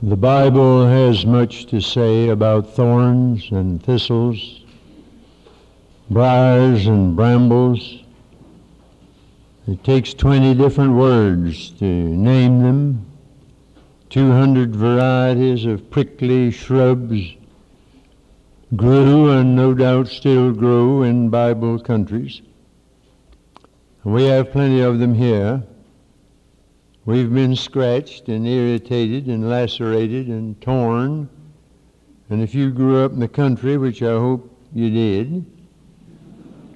The Bible has much to say about thorns and thistles, briars and brambles. It takes 20 different words to name them, 200 varieties of prickly shrubs grew and no doubt still grow in Bible countries. We have plenty of them here. We've been scratched and irritated and lacerated and torn. And if you grew up in the country, which I hope you did,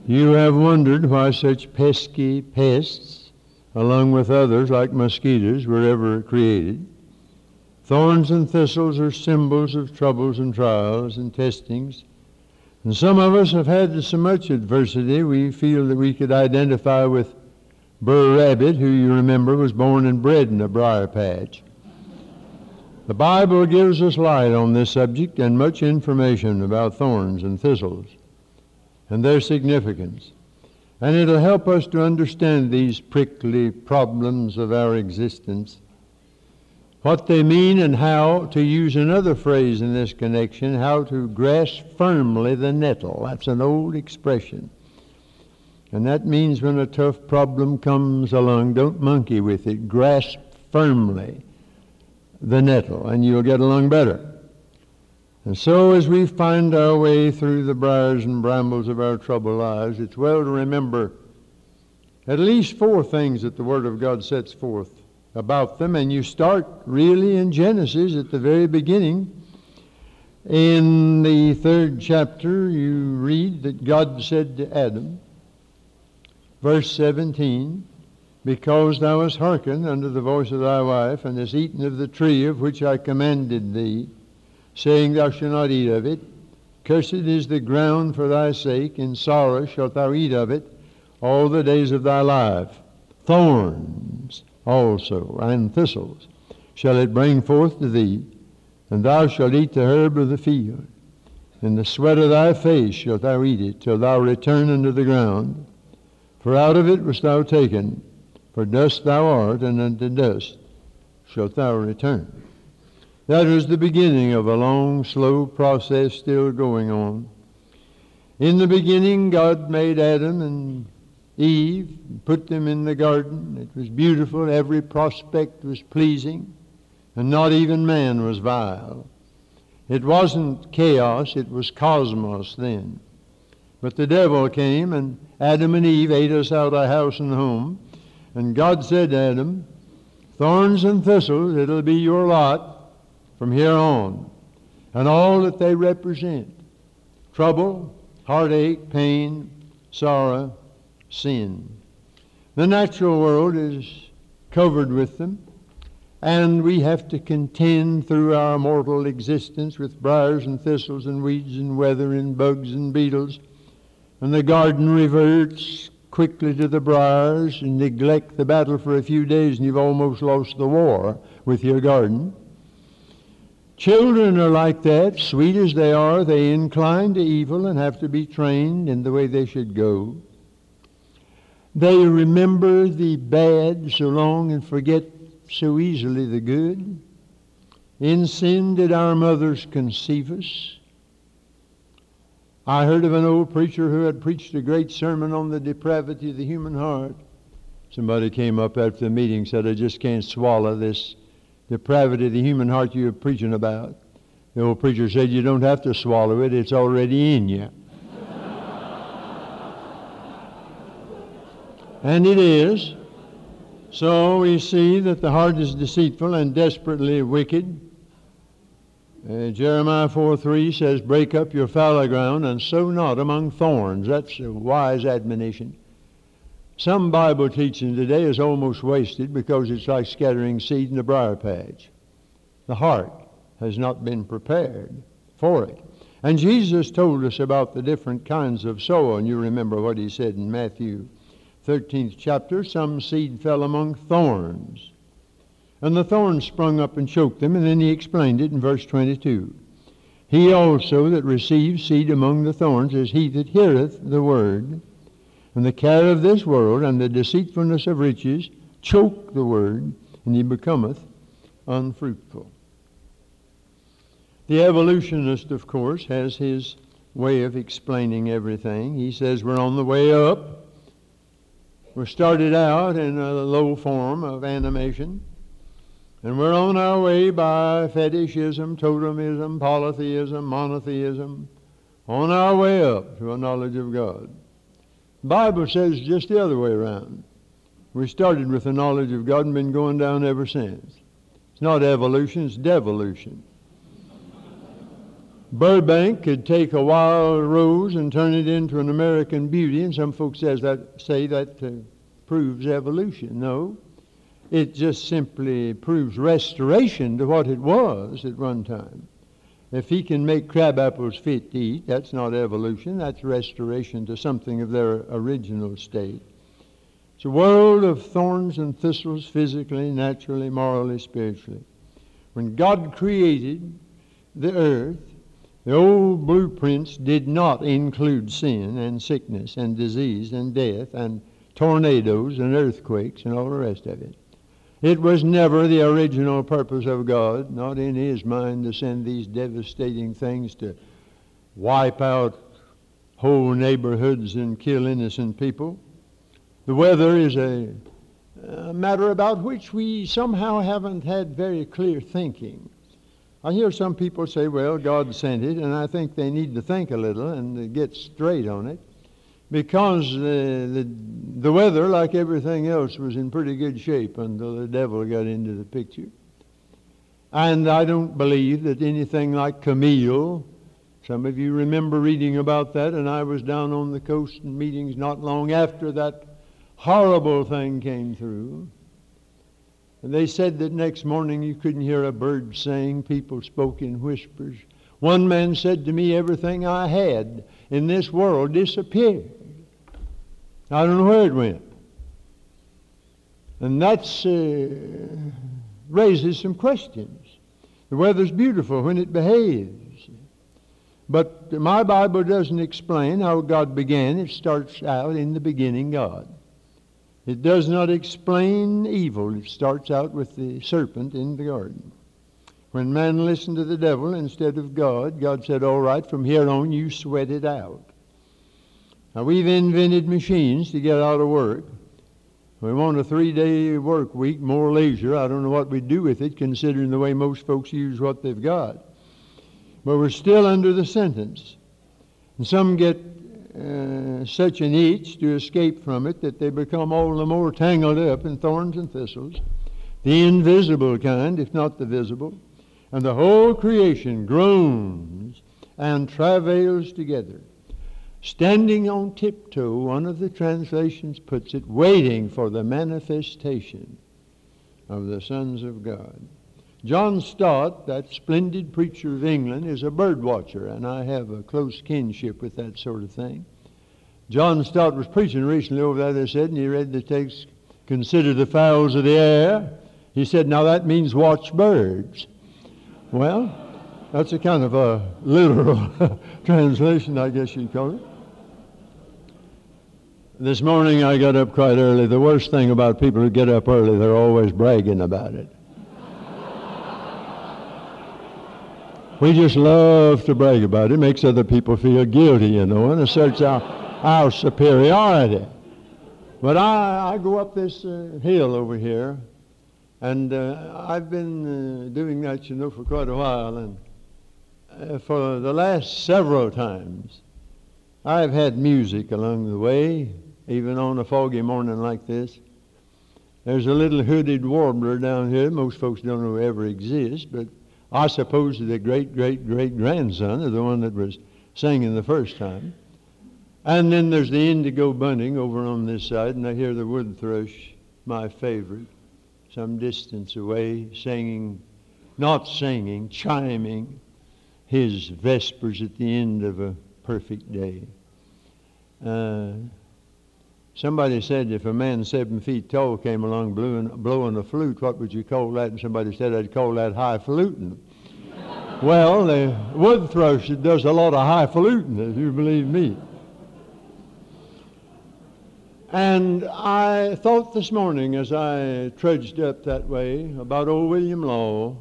you have wondered why such pesky pests, along with others like mosquitoes, were ever created. Thorns and thistles are symbols of troubles and trials and testings. And some of us have had so much adversity we feel that we could identify with Br'er Rabbit, who you remember was born and bred in a briar patch. The Bible gives us light on this subject and much information about thorns and thistles and their significance. And it'll help us to understand these prickly problems of our existence, what they mean, and how, to use another phrase in this connection, how to grasp firmly the nettle. That's an old expression. And that means when a tough problem comes along, don't monkey with it. Grasp firmly the nettle, and you'll get along better. And so, as we find our way through the briars and brambles of our troubled lives, it's well to remember at least four things that the Word of God sets forth about them. And you start really in Genesis at the very beginning. In the third chapter, you read that God said to Adam, Verse 17 Because thou hast hearkened unto the voice of thy wife, and hast eaten of the tree of which I commanded thee, saying, Thou shalt not eat of it, cursed is the ground for thy sake, in sorrow shalt thou eat of it all the days of thy life. Thorns also and thistles shall it bring forth to thee, and thou shalt eat the herb of the field. In the sweat of thy face shalt thou eat it, till thou return unto the ground. For out of it wast thou taken, for dust thou art, and unto dust shalt thou return. That was the beginning of a long, slow process still going on. In the beginning, God made Adam and Eve, and put them in the garden. It was beautiful. Every prospect was pleasing, and not even man was vile. It wasn't chaos, it was cosmos then. But the devil came, and Adam and Eve ate us out of house and home. And God said to Adam, Thorns and thistles, it'll be your lot from here on. And all that they represent trouble, heartache, pain, sorrow, sin. The natural world is covered with them, and we have to contend through our mortal existence with briars and thistles and weeds and weather and bugs and beetles and the garden reverts quickly to the briars and neglect the battle for a few days and you've almost lost the war with your garden. Children are like that. Sweet as they are, they incline to evil and have to be trained in the way they should go. They remember the bad so long and forget so easily the good. In sin did our mothers conceive us. I heard of an old preacher who had preached a great sermon on the depravity of the human heart. Somebody came up after the meeting and said, I just can't swallow this depravity of the human heart you're preaching about. The old preacher said, You don't have to swallow it, it's already in you. and it is. So we see that the heart is deceitful and desperately wicked. Uh, Jeremiah 4 3 says, Break up your fallow ground and sow not among thorns. That's a wise admonition. Some Bible teaching today is almost wasted because it's like scattering seed in a briar patch. The heart has not been prepared for it. And Jesus told us about the different kinds of. And you remember what he said in Matthew 13th chapter some seed fell among thorns and the thorns sprung up and choked them, and then he explained it in verse 22. He also that receives seed among the thorns is he that heareth the word, and the care of this world and the deceitfulness of riches choke the word, and he becometh unfruitful. The evolutionist, of course, has his way of explaining everything. He says we're on the way up. We started out in a low form of animation, and we're on our way by fetishism, totemism, polytheism, monotheism, on our way up to a knowledge of God. The Bible says just the other way around. We started with the knowledge of God and been going down ever since. It's not evolution, it's devolution. Burbank could take a wild rose and turn it into an American beauty, and some folks says that, say that uh, proves evolution. No, it just simply proves restoration to what it was at one time. If he can make crab apples fit to eat, that's not evolution, that's restoration to something of their original state. It's a world of thorns and thistles, physically, naturally, morally, spiritually. When God created the earth, the old blueprints did not include sin and sickness and disease and death and tornadoes and earthquakes and all the rest of it. It was never the original purpose of God, not in His mind, to send these devastating things to wipe out whole neighborhoods and kill innocent people. The weather is a, a matter about which we somehow haven't had very clear thinking. I hear some people say, well, God sent it, and I think they need to think a little and get straight on it because the, the, the weather, like everything else, was in pretty good shape until the devil got into the picture. And I don't believe that anything like Camille, some of you remember reading about that, and I was down on the coast in meetings not long after that horrible thing came through. And they said that next morning you couldn't hear a bird sing, people spoke in whispers. One man said to me, Everything I had in this world disappeared. I don't know where it went. And that uh, raises some questions. The weather's beautiful when it behaves. But my Bible doesn't explain how God began. It starts out in the beginning, God. It does not explain evil. It starts out with the serpent in the garden. When man listened to the devil instead of God, God said, All right, from here on you sweat it out. Now, we've invented machines to get out of work. We want a three day work week, more leisure. I don't know what we'd do with it, considering the way most folks use what they've got. But we're still under the sentence. And some get uh, such an itch to escape from it that they become all the more tangled up in thorns and thistles, the invisible kind, if not the visible, and the whole creation groans and travails together. Standing on tiptoe, one of the translations puts it, waiting for the manifestation of the sons of God. John Stott, that splendid preacher of England, is a bird watcher, and I have a close kinship with that sort of thing. John Stott was preaching recently over there, they said, and he read the text, Consider the fowls of the air. He said, Now that means watch birds. Well, that's a kind of a literal translation, I guess you'd call it. This morning I got up quite early. The worst thing about people who get up early, they're always bragging about it. We just love to brag about it. It makes other people feel guilty, you know, and asserts our, our superiority. But I, I go up this uh, hill over here, and uh, I've been uh, doing that, you know, for quite a while. And uh, for the last several times, I've had music along the way, even on a foggy morning like this. There's a little hooded warbler down here. Most folks don't know ever exists, but I suppose the great, great, great grandson of the one that was singing the first time. And then there's the indigo bunting over on this side, and I hear the wood thrush, my favorite, some distance away, singing, not singing, chiming his vespers at the end of a perfect day. Uh, Somebody said if a man seven feet tall came along blowing, blowing a flute, what would you call that? And somebody said I'd call that highfalutin. well, the wood thrush does a lot of highfalutin, if you believe me. And I thought this morning as I trudged up that way about old William Law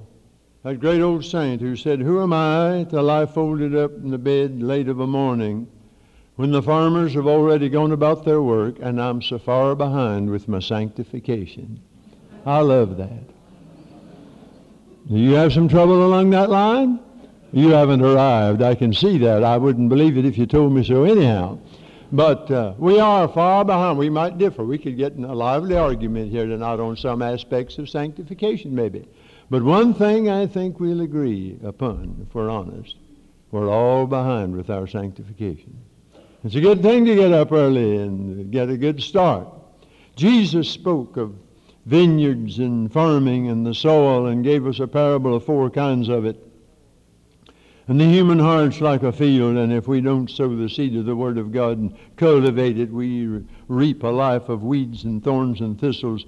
That great old saint who said, Who am I to lie folded up in the bed late of a morning when the farmers have already gone about their work and I'm so far behind with my sanctification? I love that. Do you have some trouble along that line? You haven't arrived. I can see that. I wouldn't believe it if you told me so anyhow. But uh, we are far behind. We might differ. We could get in a lively argument here tonight on some aspects of sanctification, maybe. But one thing I think we'll agree upon, if we're honest, we're all behind with our sanctification. It's a good thing to get up early and get a good start. Jesus spoke of vineyards and farming and the soil and gave us a parable of four kinds of it. And the human heart's like a field, and if we don't sow the seed of the Word of God and cultivate it, we reap a life of weeds and thorns and thistles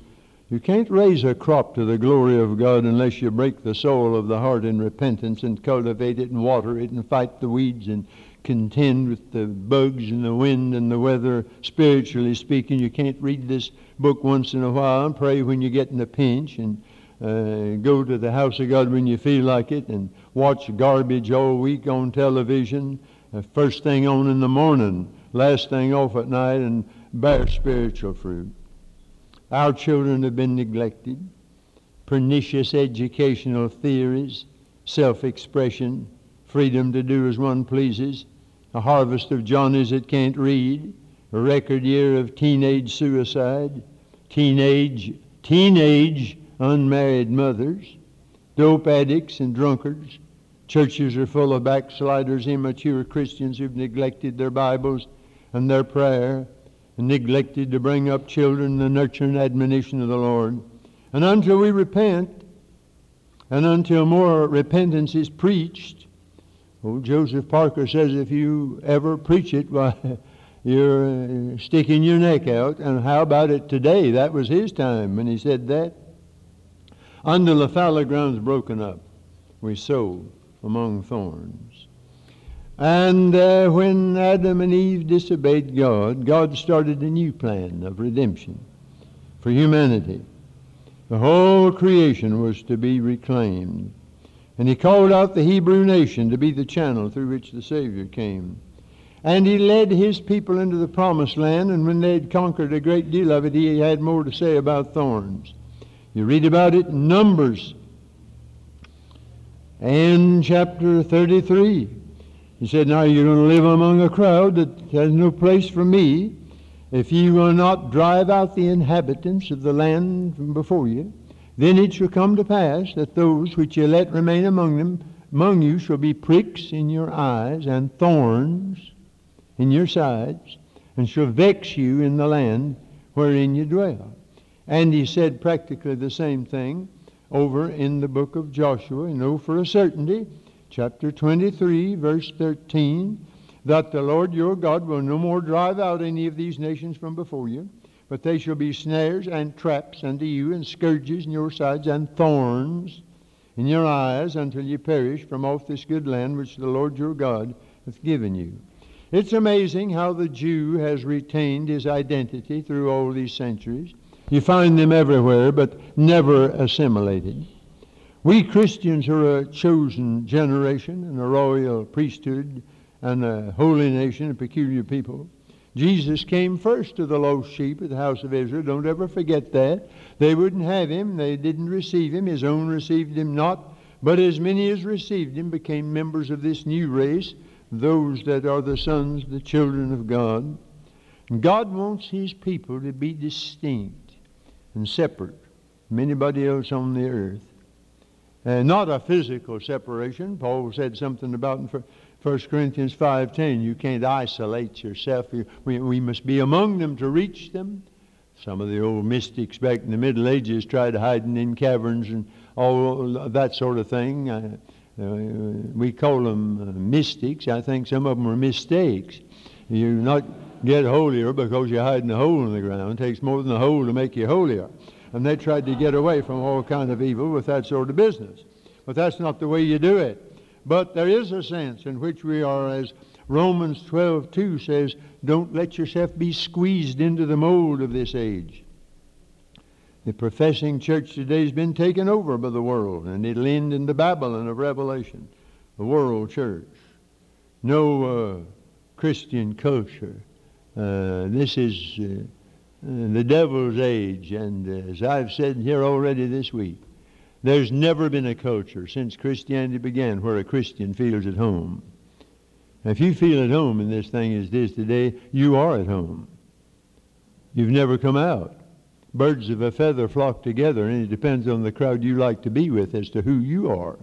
you can't raise a crop to the glory of God unless you break the soul of the heart in repentance and cultivate it and water it and fight the weeds and contend with the bugs and the wind and the weather, spiritually speaking. You can't read this book once in a while and pray when you get in a pinch and uh, go to the house of God when you feel like it and watch garbage all week on television, uh, first thing on in the morning, last thing off at night, and bear spiritual fruit. Our children have been neglected. Pernicious educational theories, self expression, freedom to do as one pleases, a harvest of Johnnies that can't read, a record year of teenage suicide, teenage, teenage unmarried mothers, dope addicts and drunkards. Churches are full of backsliders, immature Christians who've neglected their Bibles and their prayer and neglected to bring up children in the nurture and admonition of the Lord. And until we repent, and until more repentance is preached, old Joseph Parker says if you ever preach it, why, you're uh, sticking your neck out. And how about it today? That was his time when he said that. Until the fallow ground's broken up, we sow among thorns. And uh, when Adam and Eve disobeyed God, God started a new plan of redemption for humanity. The whole creation was to be reclaimed. And he called out the Hebrew nation to be the channel through which the Savior came. And he led his people into the promised land, and when they had conquered a great deal of it, he had more to say about thorns. You read about it in Numbers and chapter 33. He said, Now you're going to live among a crowd that has no place for me. If you will not drive out the inhabitants of the land from before you, then it shall come to pass that those which ye let remain among them among you shall be pricks in your eyes and thorns in your sides, and shall vex you in the land wherein you dwell. And he said practically the same thing over in the book of Joshua. You oh, know for a certainty chapter 23, verse 13, that the Lord your God will no more drive out any of these nations from before you, but they shall be snares and traps unto you, and scourges in your sides, and thorns in your eyes, until you perish from off this good land which the Lord your God hath given you. It's amazing how the Jew has retained his identity through all these centuries. You find them everywhere, but never assimilated. We Christians are a chosen generation and a royal priesthood and a holy nation, a peculiar people. Jesus came first to the lost sheep of the house of Israel. Don't ever forget that. They wouldn't have him. They didn't receive him. His own received him not. But as many as received him became members of this new race, those that are the sons, the children of God. And God wants his people to be distinct and separate from anybody else on the earth. Uh, not a physical separation. Paul said something about in 1 Corinthians 5.10, you can't isolate yourself. We, we must be among them to reach them. Some of the old mystics back in the Middle Ages tried hiding in caverns and all that sort of thing. Uh, uh, we call them uh, mystics. I think some of them are mistakes. You not get holier because you're hiding a hole in the ground. It takes more than a hole to make you holier and they tried to get away from all kind of evil with that sort of business. But that's not the way you do it. But there is a sense in which we are, as Romans 12:2 says, don't let yourself be squeezed into the mold of this age. The professing church today has been taken over by the world, and it'll end in the Babylon of Revelation, the world church. No uh, Christian culture. Uh, this is uh, uh the devil's age, and as I've said here already this week, there's never been a culture since Christianity began where a Christian feels at home. If you feel at home in this thing as it is today, you are at home. You've never come out birds of a feather flock together, and it depends on the crowd you like to be with as to who you are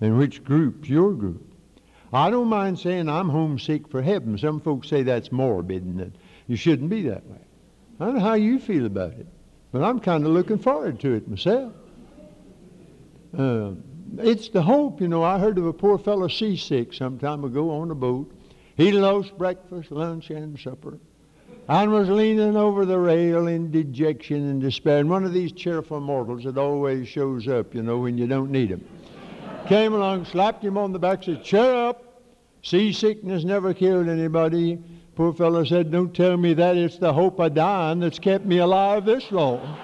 and which group's your group. I don't mind saying I'm homesick for heaven. Some folks say that's morbid and that you shouldn't be that way. I don't know how you feel about it, but I'm kind of looking forward to it myself. Uh, it's the hope, you know. I heard of a poor fellow seasick some time ago on a boat. He lost breakfast, lunch, and supper and was leaning over the rail in dejection and despair. And one of these cheerful mortals that always shows up, you know, when you don't need him, came along, slapped him on the back, said, Cheer up. Seasickness never killed anybody. Poor fellow said, Don't tell me that. It's the hope of dying that's kept me alive this long.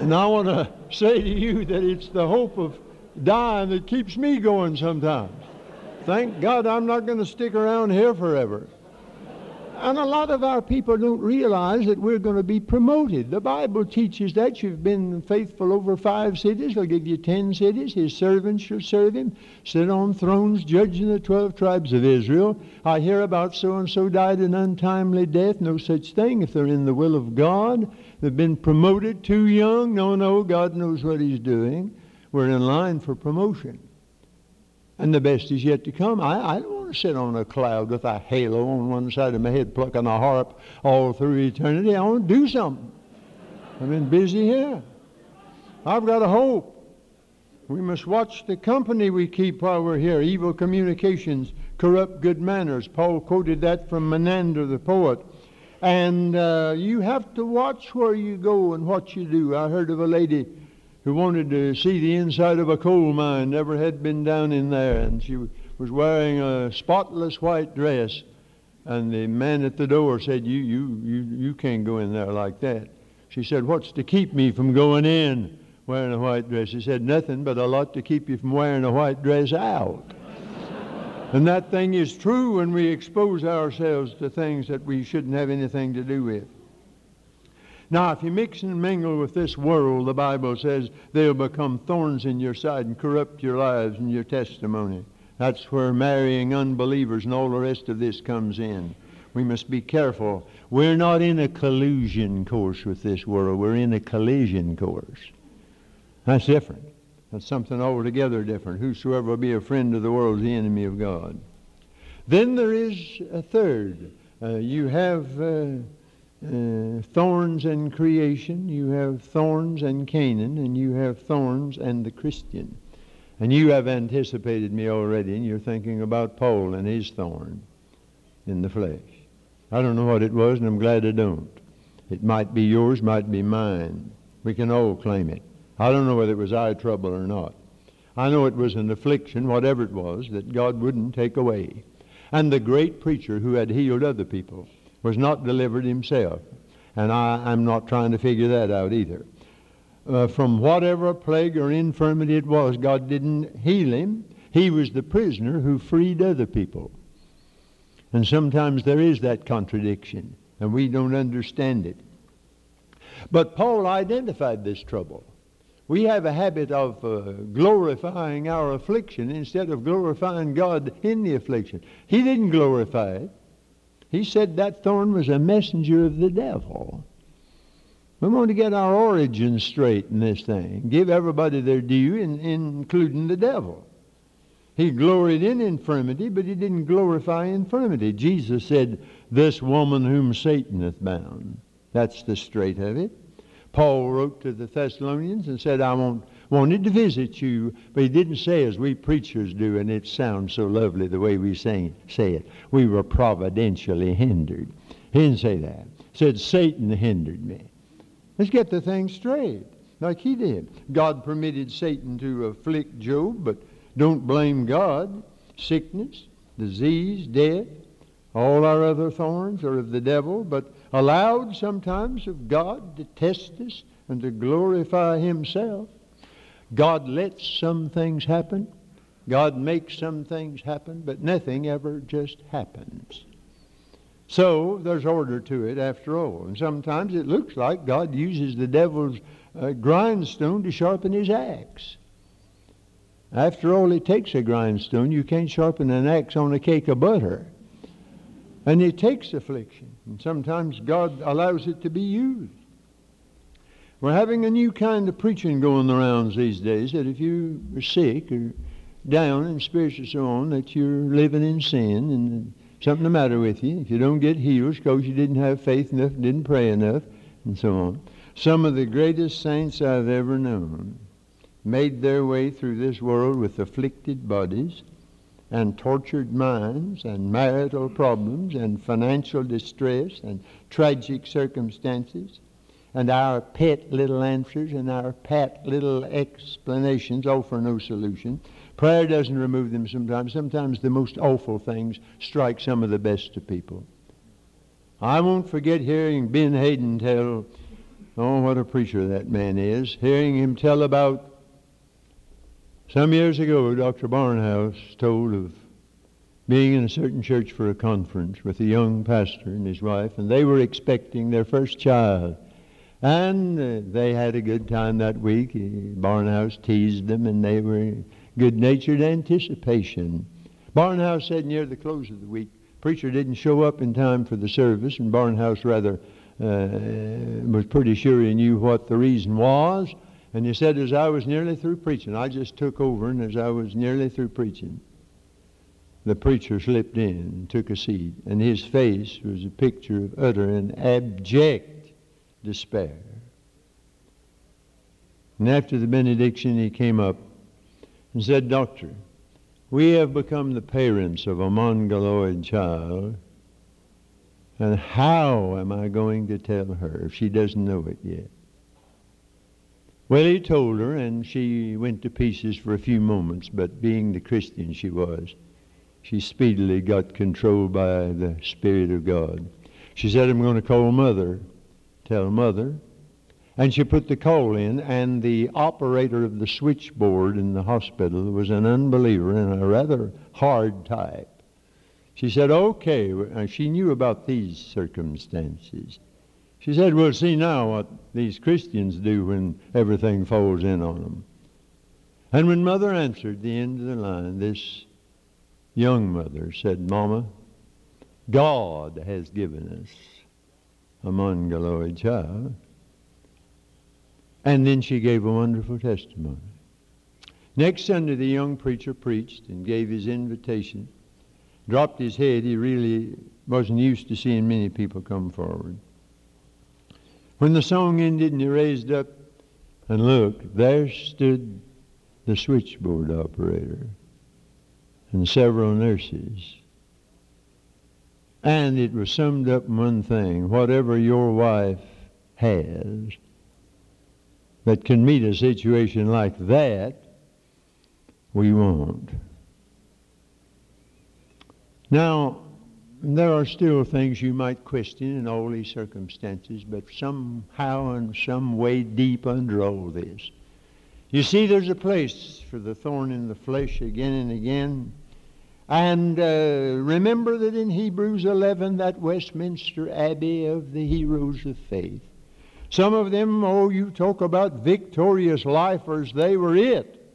And I want to say to you that it's the hope of dying that keeps me going sometimes. Thank God I'm not going to stick around here forever. And a lot of our people don't realize that we're going to be promoted. The Bible teaches that you've been faithful over five cities. He'll give you ten cities. His servants shall serve him, sit on thrones, judging the twelve tribes of Israel. I hear about so and so died an untimely death. No such thing if they're in the will of God. They've been promoted too young. No, no, God knows what He's doing. We're in line for promotion and the best is yet to come. I, I don't want to sit on a cloud with a halo on one side of my head plucking a harp all through eternity. I want to do something. I've been busy here. I've got a hope. We must watch the company we keep while we're here. Evil communications corrupt good manners. Paul quoted that from Menander the poet. And uh, you have to watch where you go and what you do. I heard of a lady who wanted to see the inside of a coal mine, never had been down in there, and she was wearing a spotless white dress. And the man at the door said, you, you, you, you can't go in there like that. She said, What's to keep me from going in wearing a white dress? He said, Nothing but a lot to keep you from wearing a white dress out. And that thing is true when we expose ourselves to things that we shouldn't have anything to do with. Now, if you mix and mingle with this world, the Bible says they'll become thorns in your side and corrupt your lives and your testimony. That's where marrying unbelievers and all the rest of this comes in. We must be careful. We're not in a collusion course with this world. We're in a collision course. That's different. That's something altogether different. Whosoever will be a friend of the world is the enemy of God. Then there is a third. Uh, you have uh, uh, thorns and creation, you have thorns and Canaan, and you have thorns and the Christian. And you have anticipated me already, and you're thinking about Paul and his thorn in the flesh. I don't know what it was, and I'm glad I don't. It might be yours, might be mine. We can all claim it. I don't know whether it was eye trouble or not. I know it was an affliction, whatever it was, that God wouldn't take away. And the great preacher who had healed other people was not delivered himself. And I, am not trying to figure that out either. Uh, from whatever plague or infirmity it was, God didn't heal him. He was the prisoner who freed other people. And sometimes there is that contradiction, and we don't understand it. But Paul identified this trouble. We have a habit of uh, glorifying our affliction instead of glorifying God in the affliction. He didn't glorify it. He said that thorn was a messenger of the devil. We want to get our origin straight in this thing. Give everybody their due, in, including the devil. He gloried in infirmity, but he didn't glorify infirmity. Jesus said, This woman whom Satan hath bound. That's the straight of it. Paul wrote to the Thessalonians and said, I want, wanted to visit you, but he didn't say as we preachers do, and it sounds so lovely the way we say, say it. We were providentially hindered. He didn't say that. He said, Satan hindered me. Let's get the thing straight, like he did. God permitted Satan to afflict Job, but don't blame God. Sickness, disease, death, All our other thorns are of the devil, but allowed sometimes of God to test us and to glorify Himself. God lets some things happen. God makes some things happen, but nothing ever just happens. So there's order to it after all. And sometimes it looks like God uses the devil's uh, grindstone to sharpen his axe. After all, it takes a grindstone. You can't sharpen an axe on a cake of butter. And it takes affliction. And sometimes God allows it to be used. We're having a new kind of preaching going the rounds these days that if you are sick or down in spiritual so on, that you're living in sin and something the matter with you. If you don't get healed, it's because you didn't have faith enough, didn't pray enough, and so on. Some of the greatest saints I've ever known made their way through this world with afflicted bodies and tortured minds and marital problems and financial distress and tragic circumstances and our pet little answers and our pat little explanations oh, offer no solution. Prayer doesn't remove them sometimes. Sometimes the most awful things strike some of the best of people. I won't forget hearing Ben Haden tell, oh, what a preacher that man is, hearing him tell about some years ago, Dr. Barnhouse told of being in a certain church for a conference with a young pastor and his wife, and they were expecting their first child. And uh, they had a good time that week. Barnhouse teased them, and they were good natured anticipation. Barnhouse said near the close of the week, preacher didn't show up in time for the service, and Barnhouse rather uh, was pretty sure he knew what the reason was. And he said, as I was nearly through preaching, I just took over, and as I was nearly through preaching, the preacher slipped in and took a seat, and his face was a picture of utter and abject despair. And after the benediction, he came up and said, Doctor, we have become the parents of a mongoloid child, and how am I going to tell her if she doesn't know it yet? Well, he told her, and she went to pieces for a few moments, but being the Christian she was, she speedily got controlled by the Spirit of God. She said, I'm going to call mother. Tell mother. And she put the call in, and the operator of the switchboard in the hospital was an unbeliever and a rather hard type. She said, okay. She knew about these circumstances. She said, We'll see now what these Christians do when everything falls in on them. And when mother answered the end of the line, this young mother said, Mama, God has given us a mongoloid child. And then she gave a wonderful testimony. Next Sunday, the young preacher preached and gave his invitation. Dropped his head. He really wasn't used to seeing many people come forward. When the song ended and he raised up and looked, there stood the switchboard operator and several nurses. And it was summed up in one thing whatever your wife has that can meet a situation like that, we won't. Now, there are still things you might question in all these circumstances, but somehow and some way deep under all this. You see, there's a place for the thorn in the flesh again and again. And uh, remember that in Hebrews 11, that Westminster Abbey of the heroes of faith, some of them, oh, you talk about victorious lifers, they were it.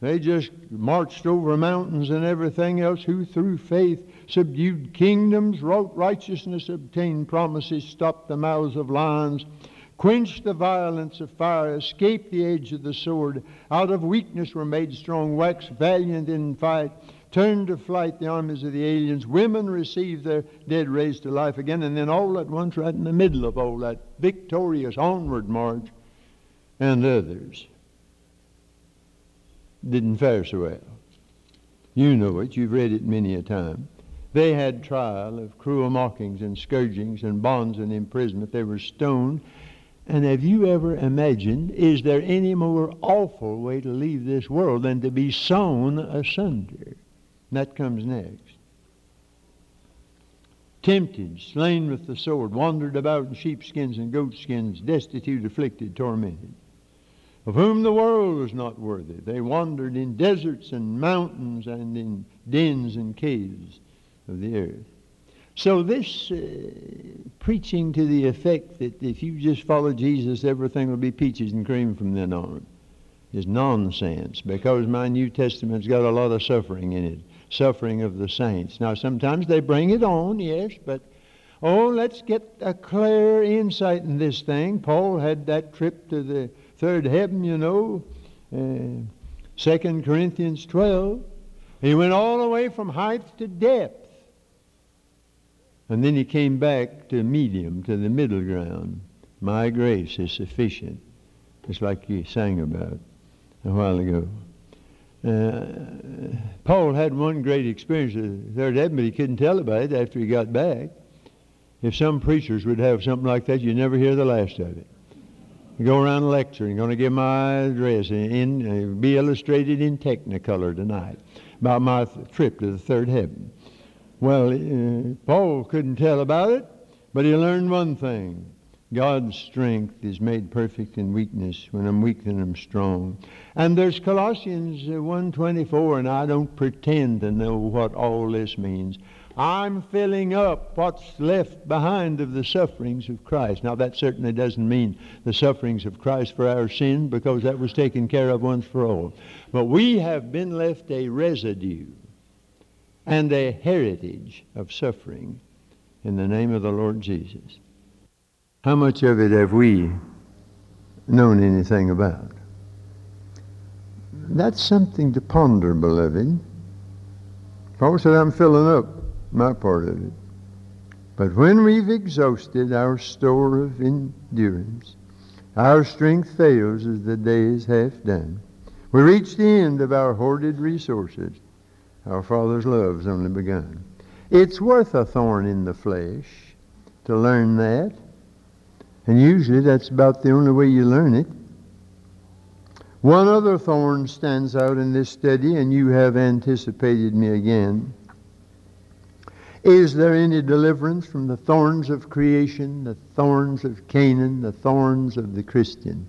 They just marched over mountains and everything else, who through faith subdued kingdoms, wrought righteousness, obtained promises, stopped the mouths of lions, quenched the violence of fire, escaped the edge of the sword, out of weakness were made strong, waxed valiant in fight, turned to flight the armies of the aliens, women received their dead raised to life again, and then all at once, right in the middle of all that victorious onward march, and others didn't fare so well. You know it, you've read it many a time. They had trial of cruel mockings and scourgings and bonds and imprisonment. They were stoned. And have you ever imagined, is there any more awful way to leave this world than to be sown asunder? And that comes next. tempted, slain with the sword, wandered about in sheepskins and goatskins, destitute, afflicted, tormented, of whom the world was not worthy. They wandered in deserts and mountains and in dens and caves of the earth. So this uh, preaching to the effect that if you just follow Jesus, everything will be peaches and cream from then on is nonsense because my New Testament's got a lot of suffering in it, suffering of the saints. Now sometimes they bring it on, yes, but oh, let's get a clear insight in this thing. Paul had that trip to the third heaven, you know, uh, 2 Corinthians 12. He went all the way from height to depth. And then he came back to medium, to the middle ground. My grace is sufficient. Just like you sang about a while ago. Uh, Paul had one great experience at Third Heaven, but he couldn't tell about it after he got back. If some preachers would have something like that, you'd never hear the last of it. Go around lecturing, going to give my address, in, uh, be illustrated in Technicolor tonight about my th- trip to the third heaven. Well, uh, Paul couldn't tell about it, but he learned one thing. God's strength is made perfect in weakness. When I'm weak, then I'm strong. And there's Colossians 1.24, uh, and I don't pretend to know what all this means. I'm filling up what's left behind of the sufferings of Christ. Now, that certainly doesn't mean the sufferings of Christ for our sin, because that was taken care of once for all. But we have been left a residue and a heritage of suffering in the name of the Lord Jesus. How much of it have we known anything about? That's something to ponder, beloved. Paul said, I'm filling up my part of it. But when we've exhausted our store of endurance, our strength fails as the day is half done. We reach the end of our hoarded resources. Our Father's love has only begun. It's worth a thorn in the flesh to learn that. And usually that's about the only way you learn it. One other thorn stands out in this study, and you have anticipated me again. Is there any deliverance from the thorns of creation, the thorns of Canaan, the thorns of the Christian?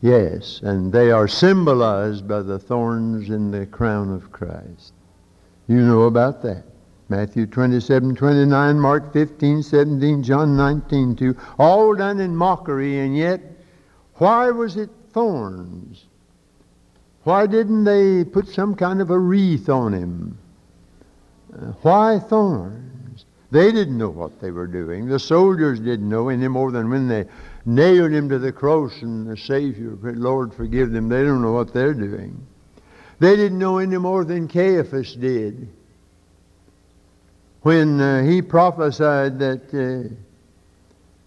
Yes, and they are symbolized by the thorns in the crown of Christ. You know about that. Matthew 27, 29, Mark 15, 17, John 19, 2. All done in mockery, and yet, why was it thorns? Why didn't they put some kind of a wreath on him? Uh, why thorns? They didn't know what they were doing. The soldiers didn't know any more than when they nailed him to the cross and the Savior, Lord, forgive them. They don't know what they're doing. They didn't know any more than Caiaphas did when uh, he prophesied that uh,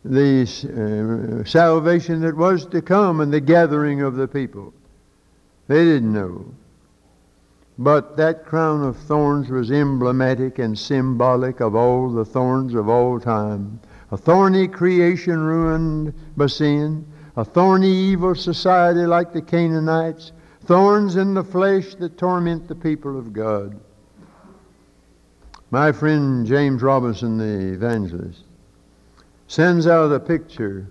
the uh, salvation that was to come and the gathering of the people. They didn't know. But that crown of thorns was emblematic and symbolic of all the thorns of all time. A thorny creation ruined by sin, a thorny evil society like the Canaanites, thorns in the flesh that torment the people of God. My friend James Robison, the evangelist, sends out a picture,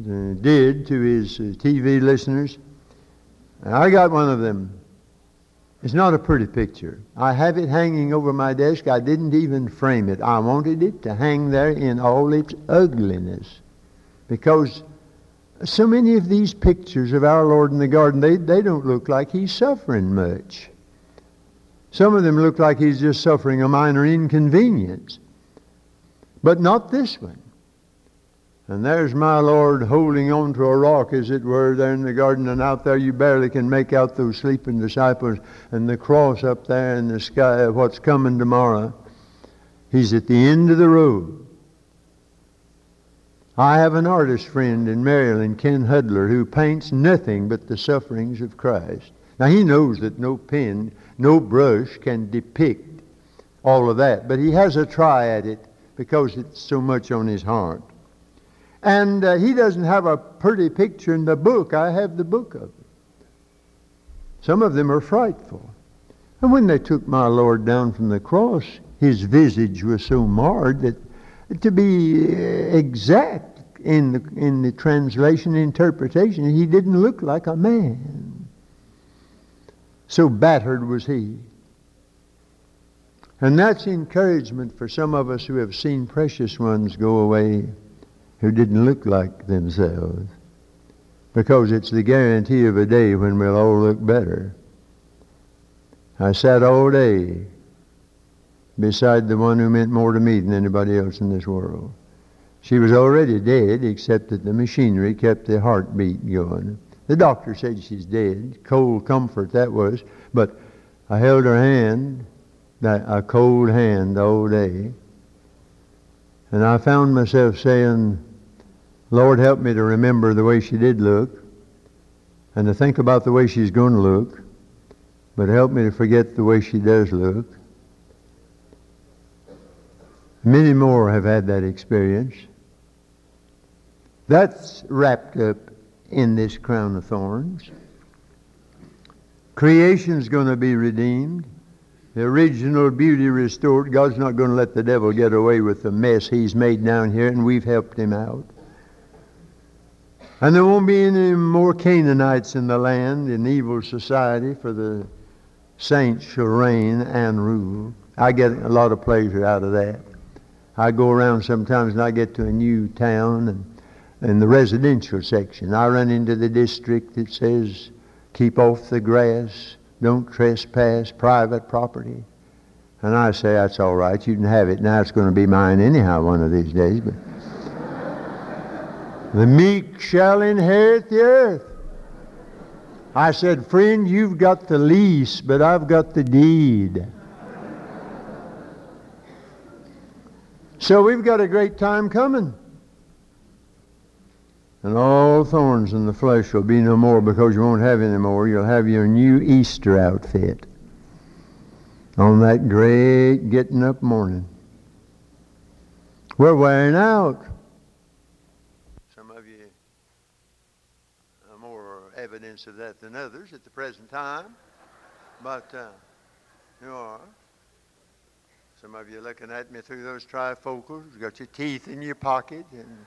uh, did to his uh, TV listeners. I got one of them. It's not a pretty picture. I have it hanging over my desk. I didn't even frame it. I wanted it to hang there in all its ugliness because so many of these pictures of our Lord in the garden, they, they don't look like he's suffering much. Some of them look like he's just suffering a minor inconvenience. But not this one. And there's my Lord holding on to a rock, as it were, there in the garden, and out there you barely can make out those sleeping disciples and the cross up there in the sky of what's coming tomorrow. He's at the end of the road. I have an artist friend in Maryland, Ken Hudler, who paints nothing but the sufferings of Christ. Now he knows that no pen, no brush can depict all of that, but he has a try at it because it's so much on his heart. And uh, he doesn't have a pretty picture in the book. I have the book of it. Some of them are frightful. And when they took my Lord down from the cross, his visage was so marred that to be exact in the, in the translation interpretation, he didn't look like a man. So battered was he. And that's encouragement for some of us who have seen precious ones go away who didn't look like themselves. Because it's the guarantee of a day when we'll all look better. I sat all day beside the one who meant more to me than anybody else in this world. She was already dead, except that the machinery kept the heartbeat going. The doctor said she's dead. Cold comfort that was. But I held her hand, that a cold hand all day. And I found myself saying, Lord, help me to remember the way she did look and to think about the way she's going to look, but help me to forget the way she does look. Many more have had that experience. That's wrapped up in this crown of thorns. Creation's going to be redeemed. The original beauty restored. God's not going to let the devil get away with the mess he's made down here, and we've helped him out. And there won't be any more Canaanites in the land in evil society, for the saints shall reign and rule. I get a lot of pleasure out of that. I go around sometimes and I get to a new town and in the residential section. I run into the district that says, keep off the grass, don't trespass, private property. And I say, that's all right, you can have it. Now it's going to be mine anyhow one of these days. But the meek shall inherit the earth. I said, friend, you've got the lease, but I've got the deed. So we've got a great time coming. And all thorns in the flesh will be no more because you won't have any more. You'll have your new Easter outfit on that great getting up morning. We're wearing out. Some of you are more evidence of that than others at the present time. But uh, you are. Some of you looking at me through those trifocals, you got your teeth in your pocket and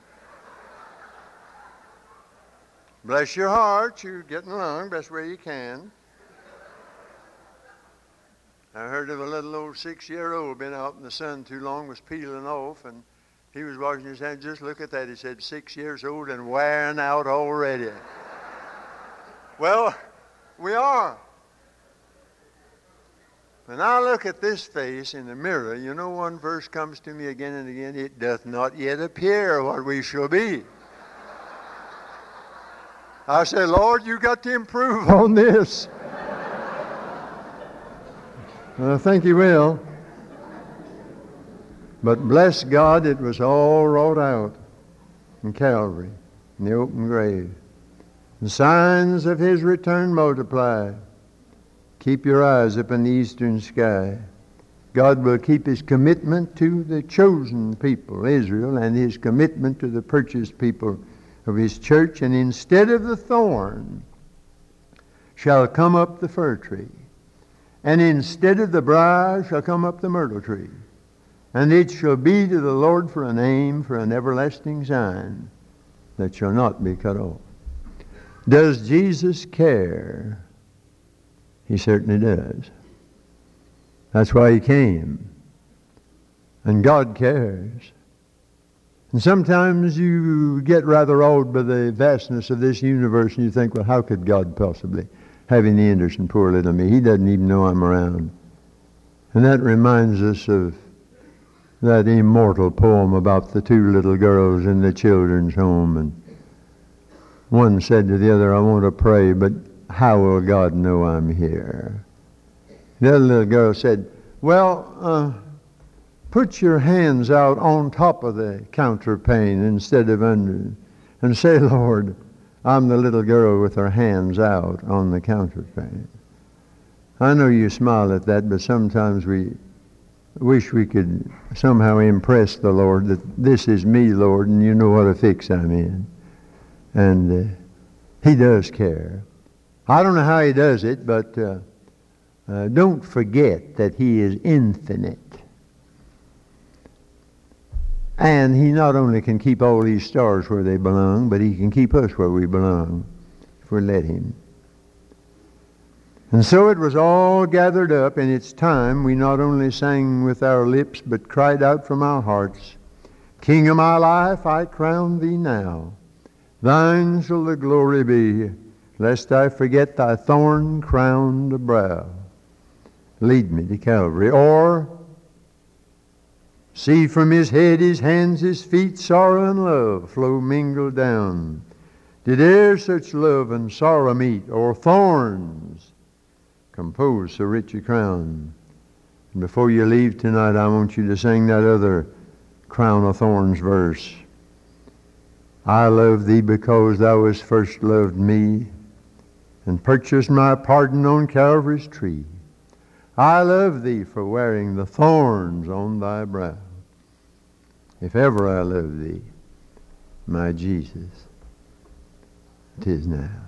Bless your heart, you're getting along best way you can. I heard of a little old six-year-old been out in the sun too long, was peeling off, and he was washing his hands. Just look at that. He said, six years old and wearing out already. Well, we are. When I look at this face in the mirror, you know one verse comes to me again and again, it doth not yet appear what we shall be. I say, Lord, you got to improve on this. and I think He will. But bless God, it was all wrought out in Calvary, in the open grave. The signs of His return multiply. Keep your eyes up in the eastern sky. God will keep His commitment to the chosen people, Israel, and His commitment to the purchased people, of his church, and instead of the thorn shall come up the fir tree, and instead of the briar shall come up the myrtle tree. And it shall be to the Lord for a name, for an everlasting sign that shall not be cut off. Does Jesus care? He certainly does. That's why he came. And God cares. And sometimes you get rather awed by the vastness of this universe and you think, well, how could God possibly have any interest in poor little me? He doesn't even know I'm around. And that reminds us of that immortal poem about the two little girls in the children's home. And one said to the other, I want to pray, but how will God know I'm here? The other little girl said, well, uh, put your hands out on top of the counterpane instead of under, and say, Lord, I'm the little girl with her hands out on the counterpane. I know you smile at that, but sometimes we wish we could somehow impress the Lord that this is me, Lord, and you know what a fix I'm in. And uh, He does care. I don't know how He does it, but uh, uh, don't forget that He is infinite. And He not only can keep all these stars where they belong, but He can keep us where we belong if we let Him. And so it was all gathered up, and it's time we not only sang with our lips, but cried out from our hearts, King of my life, I crown thee now. Thine shall the glory be, lest I forget thy thorn-crowned brow. Lead me to Calvary. Or, see from his head, his hands, his feet, sorrow and love flow mingled down. Did e'er such love and sorrow meet, or thorns compose so rich a crown? And before you leave tonight, I want you to sing that other crown of thorns verse. I love thee because thou hast first loved me and purchased my pardon on Calvary's tree. I love thee for wearing the thorns on thy brow. If ever I love thee, my Jesus, 'tis now.